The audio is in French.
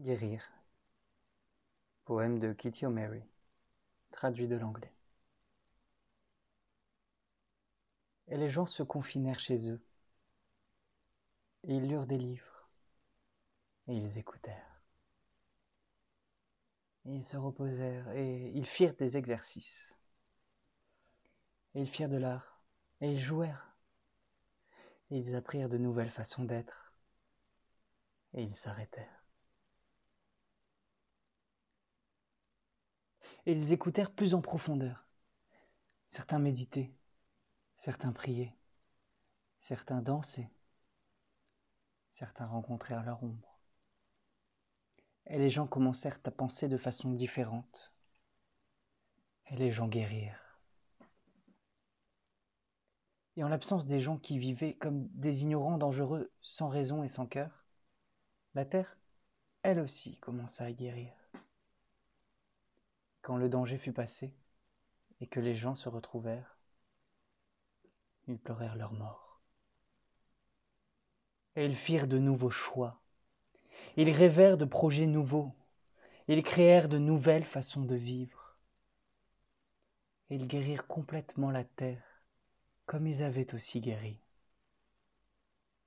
Guérir. Poème de Kitty O'Mary, traduit de l'anglais. Et les gens se confinèrent chez eux, et ils lurent des livres, et ils écoutèrent. Et ils se reposèrent, et ils firent des exercices. Et ils firent de l'art, et ils jouèrent, et ils apprirent de nouvelles façons d'être, et ils s'arrêtèrent. Et ils écoutèrent plus en profondeur. Certains méditaient, certains priaient, certains dansaient, certains rencontrèrent leur ombre. Et les gens commencèrent à penser de façon différente. Et les gens guérirent. Et en l'absence des gens qui vivaient comme des ignorants dangereux, sans raison et sans cœur, la terre, elle aussi, commença à guérir. Quand le danger fut passé et que les gens se retrouvèrent, ils pleurèrent leur mort. Et ils firent de nouveaux choix. Ils rêvèrent de projets nouveaux. Ils créèrent de nouvelles façons de vivre. Et ils guérirent complètement la terre, comme ils avaient aussi guéri.